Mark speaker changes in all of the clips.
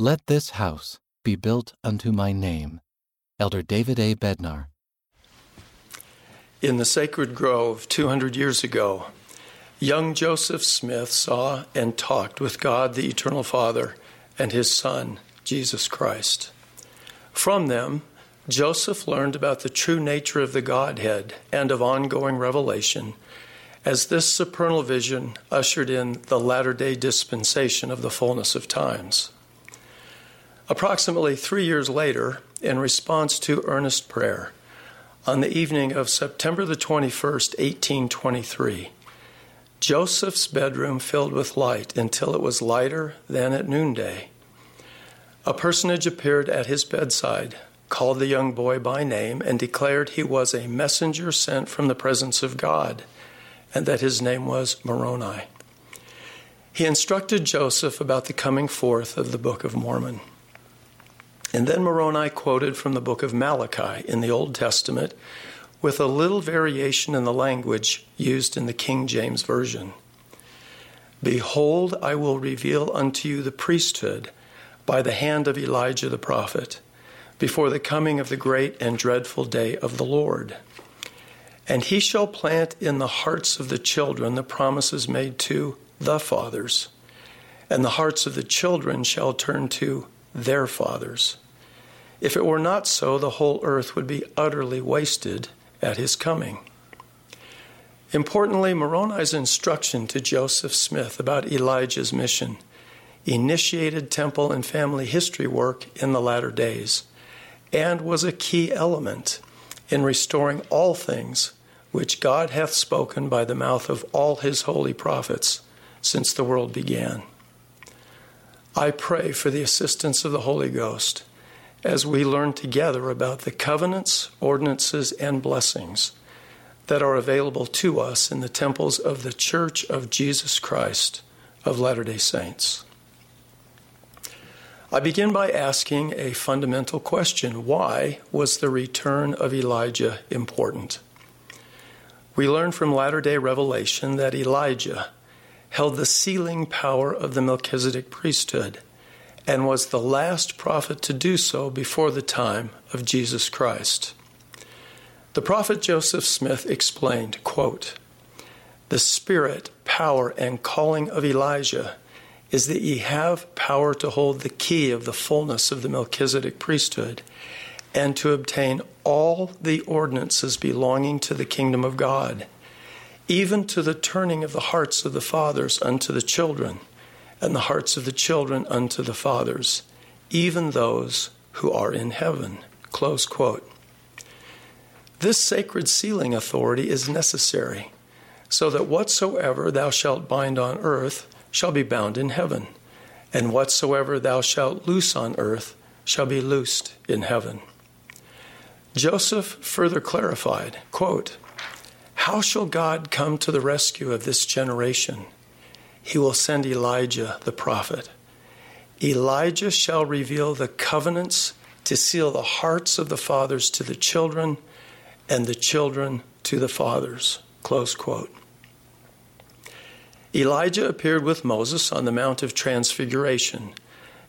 Speaker 1: Let this house be built unto my name. Elder David A. Bednar.
Speaker 2: In the sacred grove 200 years ago, young Joseph Smith saw and talked with God the Eternal Father and his Son, Jesus Christ. From them, Joseph learned about the true nature of the Godhead and of ongoing revelation as this supernal vision ushered in the latter day dispensation of the fullness of times. Approximately three years later, in response to earnest prayer, on the evening of September the 21st, 1823, Joseph's bedroom filled with light until it was lighter than at noonday. A personage appeared at his bedside, called the young boy by name, and declared he was a messenger sent from the presence of God and that his name was Moroni. He instructed Joseph about the coming forth of the Book of Mormon. And then Moroni quoted from the book of Malachi in the Old Testament with a little variation in the language used in the King James Version. Behold, I will reveal unto you the priesthood by the hand of Elijah the prophet, before the coming of the great and dreadful day of the Lord. And he shall plant in the hearts of the children the promises made to the fathers, and the hearts of the children shall turn to their fathers. If it were not so, the whole earth would be utterly wasted at his coming. Importantly, Moroni's instruction to Joseph Smith about Elijah's mission initiated temple and family history work in the latter days and was a key element in restoring all things which God hath spoken by the mouth of all his holy prophets since the world began. I pray for the assistance of the Holy Ghost as we learn together about the covenants, ordinances, and blessings that are available to us in the temples of the Church of Jesus Christ of Latter day Saints. I begin by asking a fundamental question Why was the return of Elijah important? We learn from latter day revelation that Elijah held the sealing power of the Melchizedek priesthood and was the last prophet to do so before the time of Jesus Christ. The prophet Joseph Smith explained, quote, The spirit, power, and calling of Elijah is that ye have power to hold the key of the fullness of the Melchizedek priesthood and to obtain all the ordinances belonging to the kingdom of God, even to the turning of the hearts of the fathers unto the children, and the hearts of the children unto the fathers, even those who are in heaven. Close quote. This sacred sealing authority is necessary, so that whatsoever thou shalt bind on earth shall be bound in heaven, and whatsoever thou shalt loose on earth shall be loosed in heaven. Joseph further clarified, quote, How shall God come to the rescue of this generation? He will send Elijah the prophet. Elijah shall reveal the covenants to seal the hearts of the fathers to the children and the children to the fathers. Close quote. Elijah appeared with Moses on the Mount of Transfiguration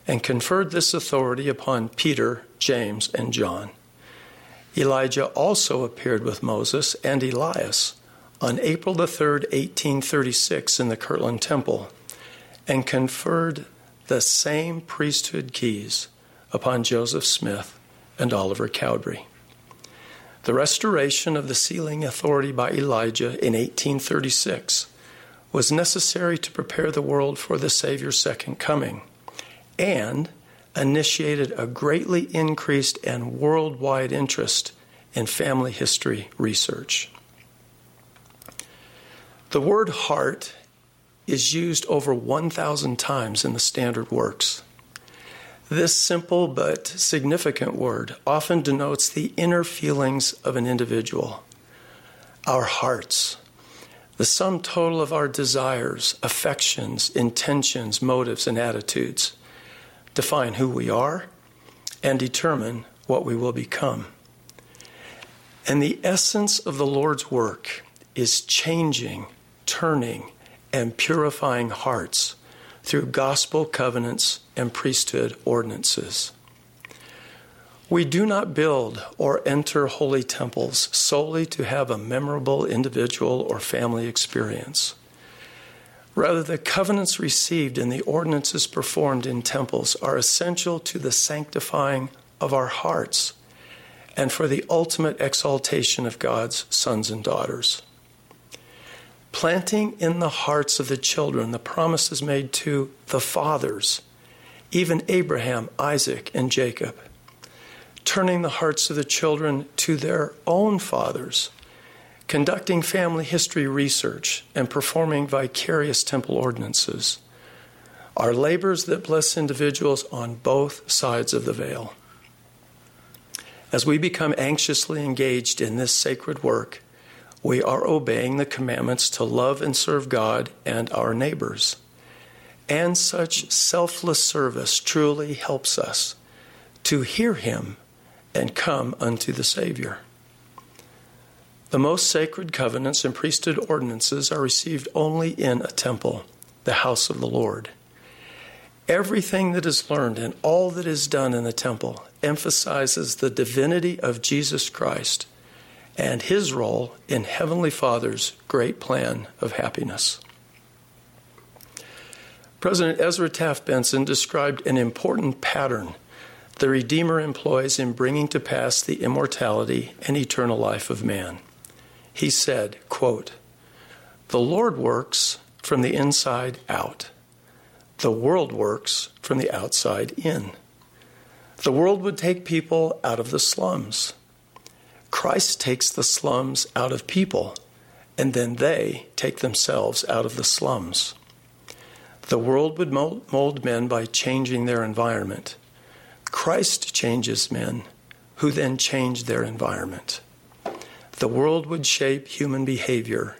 Speaker 2: and conferred this authority upon Peter, James, and John. Elijah also appeared with Moses and Elias on April the 3rd, 1836, in the Kirtland Temple and conferred the same priesthood keys upon Joseph Smith and Oliver Cowdery. The restoration of the sealing authority by Elijah in 1836 was necessary to prepare the world for the Savior's second coming and initiated a greatly increased and worldwide interest in family history research. The word heart is used over 1,000 times in the standard works. This simple but significant word often denotes the inner feelings of an individual, our hearts, the sum total of our desires, affections, intentions, motives, and attitudes define who we are, and determine what we will become. And the essence of the Lord's work is changing, turning, and purifying hearts through gospel covenants and priesthood ordinances. We do not build or enter holy temples solely to have a memorable individual or family experience. Rather, the covenants received and the ordinances performed in temples are essential to the sanctifying of our hearts and for the ultimate exaltation of God's sons and daughters. Planting in the hearts of the children the promises made to the fathers, even Abraham, Isaac, and Jacob turning the hearts of the children to their own fathers, conducting family history research, and performing vicarious temple ordinances are labors that bless individuals on both sides of the veil. As we become anxiously engaged in this sacred work, we are obeying the commandments to love and serve God and our neighbors. And such selfless service truly helps us to hear Him and come unto the Savior. The most sacred covenants and priesthood ordinances are received only in a temple, the house of the Lord. Everything that is learned and all that is done in the temple emphasizes the divinity of Jesus Christ and his role in Heavenly Father's great plan of happiness. President Ezra Taft Benson described an important pattern the Redeemer employs in bringing to pass the immortality and eternal life of man. He said, quote, The Lord works from the inside out. The world works from the outside in. The world would take people out of the slums. Christ takes the slums out of people, and then they take themselves out of the slums. The world would mold men by changing their environment. Christ changes men who then change their environment. The world would shape human behavior,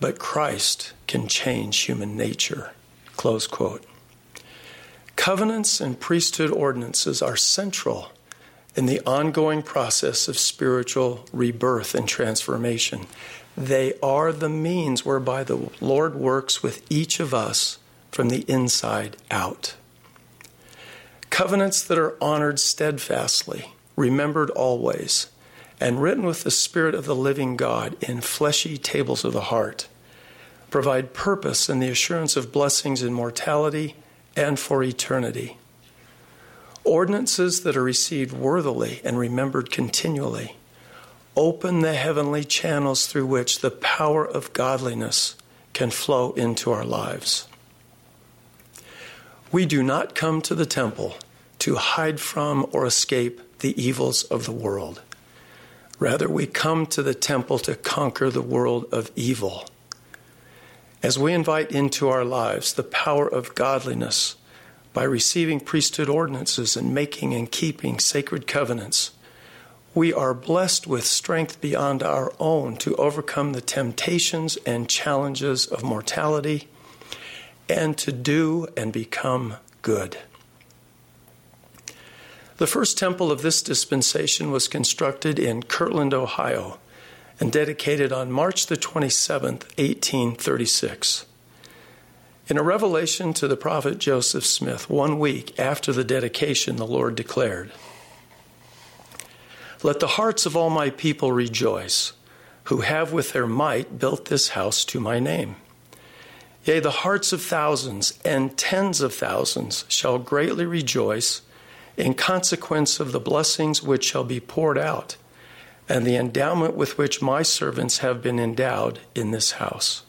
Speaker 2: but Christ can change human nature. Close quote. Covenants and priesthood ordinances are central in the ongoing process of spiritual rebirth and transformation. They are the means whereby the Lord works with each of us from the inside out. Covenants that are honored steadfastly, remembered always, and written with the Spirit of the living God in fleshy tables of the heart, provide purpose and the assurance of blessings in mortality and for eternity. Ordinances that are received worthily and remembered continually open the heavenly channels through which the power of godliness can flow into our lives. We do not come to the temple to hide from or escape the evils of the world. Rather, we come to the temple to conquer the world of evil. As we invite into our lives the power of godliness by receiving priesthood ordinances and making and keeping sacred covenants, we are blessed with strength beyond our own to overcome the temptations and challenges of mortality and to do and become good. The first temple of this dispensation was constructed in Kirtland, Ohio, and dedicated on March the 27th, 1836. In a revelation to the prophet Joseph Smith, one week after the dedication, the Lord declared, Let the hearts of all my people rejoice, who have with their might built this house to my name. Yea, the hearts of thousands and tens of thousands shall greatly rejoice in consequence of the blessings which shall be poured out, and the endowment with which my servants have been endowed in this house.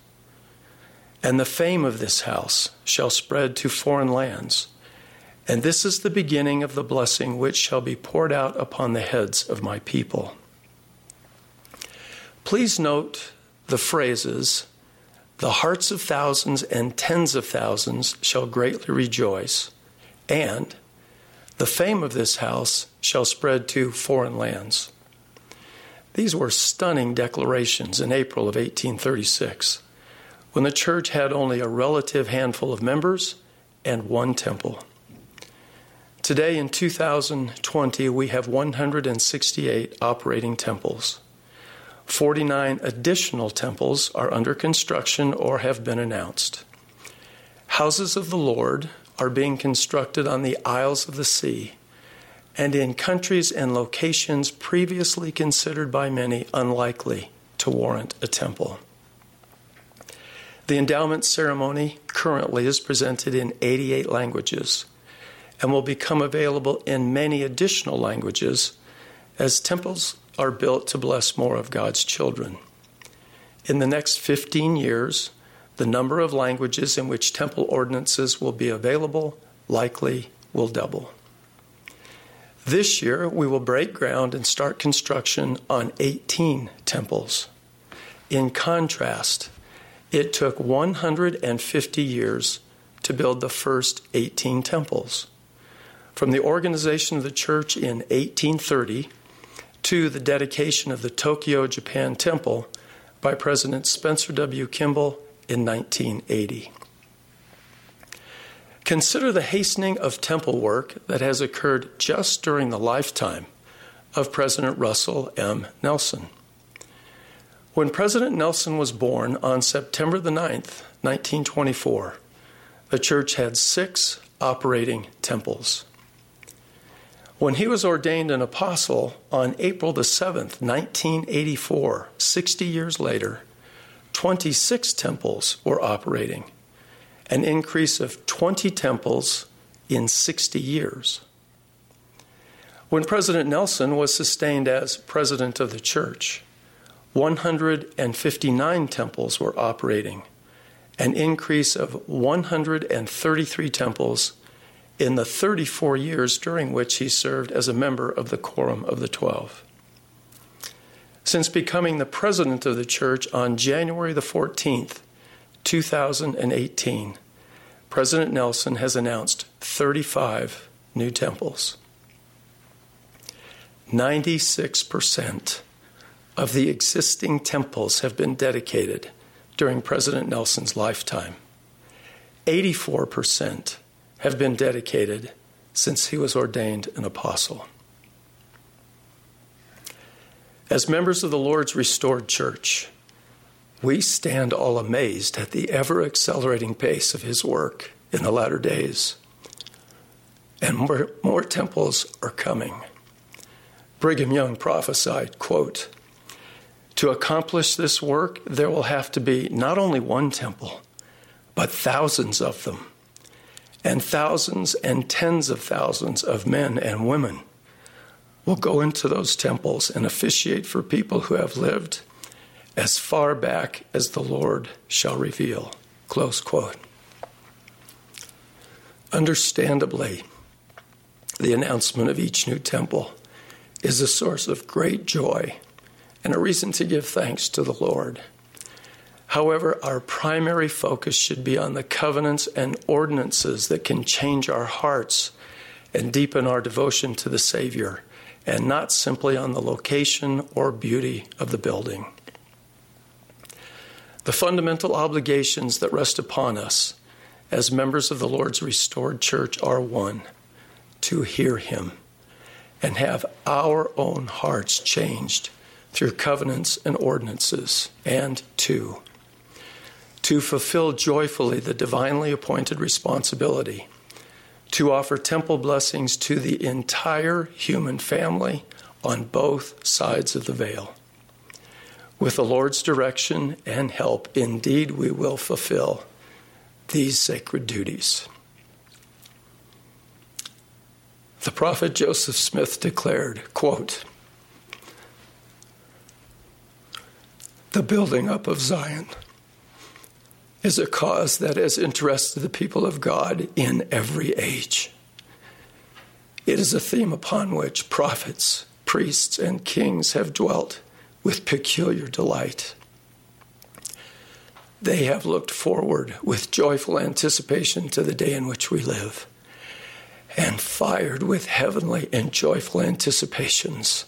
Speaker 2: And the fame of this house shall spread to foreign lands. And this is the beginning of the blessing which shall be poured out upon the heads of my people. Please note the phrases the hearts of thousands and tens of thousands shall greatly rejoice, and the fame of this house shall spread to foreign lands. These were stunning declarations in April of 1836, when the church had only a relative handful of members and one temple. Today, in 2020, we have 168 operating temples. 49 additional temples are under construction or have been announced. Houses of the Lord are being constructed on the Isles of the Sea and in countries and locations previously considered by many unlikely to warrant a temple. The endowment ceremony currently is presented in 88 languages and will become available in many additional languages as temples are built to bless more of God's children. In the next 15 years, the number of languages in which temple ordinances will be available likely will double. This year, we will break ground and start construction on 18 temples. In contrast, it took 150 years to build the first 18 temples. From the organization of the church in 1830 to the dedication of the Tokyo, Japan temple by President Spencer W. Kimball in 1980. Consider the hastening of temple work that has occurred just during the lifetime of President Russell M. Nelson. When President Nelson was born on September the 9th, 1924, the church had six operating temples. When he was ordained an apostle on April the 7th, 1984, 60 years later, 26 temples were operating, an increase of 20 temples in 60 years. When President Nelson was sustained as president of the church, 159 temples were operating, an increase of 133 temples in the 34 years during which he served as a member of the Quorum of the Twelve. Since becoming the president of the church on January the 14th, 2018, President Nelson has announced 35 new temples. 96% of the existing temples have been dedicated during President Nelson's lifetime. 84% have been dedicated since he was ordained an apostle. As members of the Lord's restored church, we stand all amazed at the ever accelerating pace of his work in the latter days. And more, more temples are coming. Brigham Young prophesied, quote, to accomplish this work, there will have to be not only one temple, but thousands of them and thousands and tens of thousands of men and women will go into those temples and officiate for people who have lived as far back as the Lord shall reveal. Close quote. Understandably, the announcement of each new temple is a source of great joy and a reason to give thanks to the Lord. However, our primary focus should be on the covenants and ordinances that can change our hearts and deepen our devotion to the Savior, and not simply on the location or beauty of the building. The fundamental obligations that rest upon us as members of the Lord's restored church are one, to hear Him and have our own hearts changed through covenants and ordinances, and two, to fulfill joyfully the divinely appointed responsibility to offer temple blessings to the entire human family on both sides of the veil. With the Lord's direction and help, indeed, we will fulfill these sacred duties. The prophet Joseph Smith declared, quote, The building up of Zion is a cause that has interested the people of God in every age. It is a theme upon which prophets, priests, and kings have dwelt with peculiar delight. They have looked forward with joyful anticipation to the day in which we live, and fired with heavenly and joyful anticipations.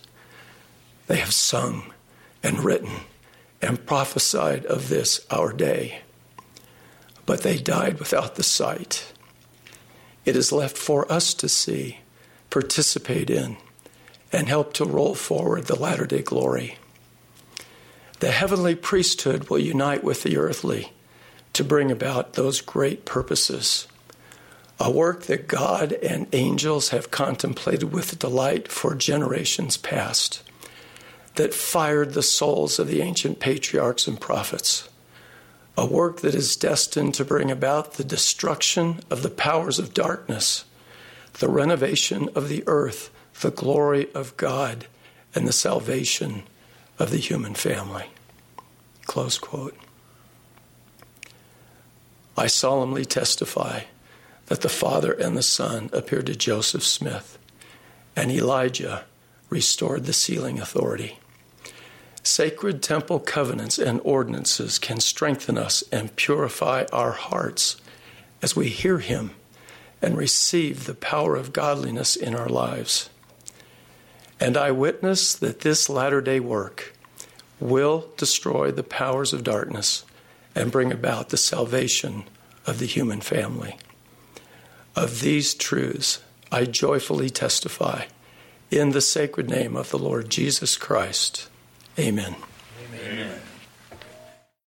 Speaker 2: They have sung and written and prophesied of this our day but they died without the sight. It is left for us to see, participate in, and help to roll forward the latter day glory. The heavenly priesthood will unite with the earthly to bring about those great purposes. A work that God and angels have contemplated with delight for generations past, that fired the souls of the ancient patriarchs and prophets. A work that is destined to bring about the destruction of the powers of darkness, the renovation of the earth, the glory of God, and the salvation of the human family. Close quote. I solemnly testify that the Father and the Son appeared to Joseph Smith, and Elijah restored the sealing authority. Sacred temple covenants and ordinances can strengthen us and purify our hearts as we hear Him and receive the power of godliness in our lives. And I witness that this latter day work will destroy the powers of darkness and bring about the salvation of the human family. Of these truths, I joyfully testify in the sacred name of the Lord Jesus Christ. Amen. Amen. Amen.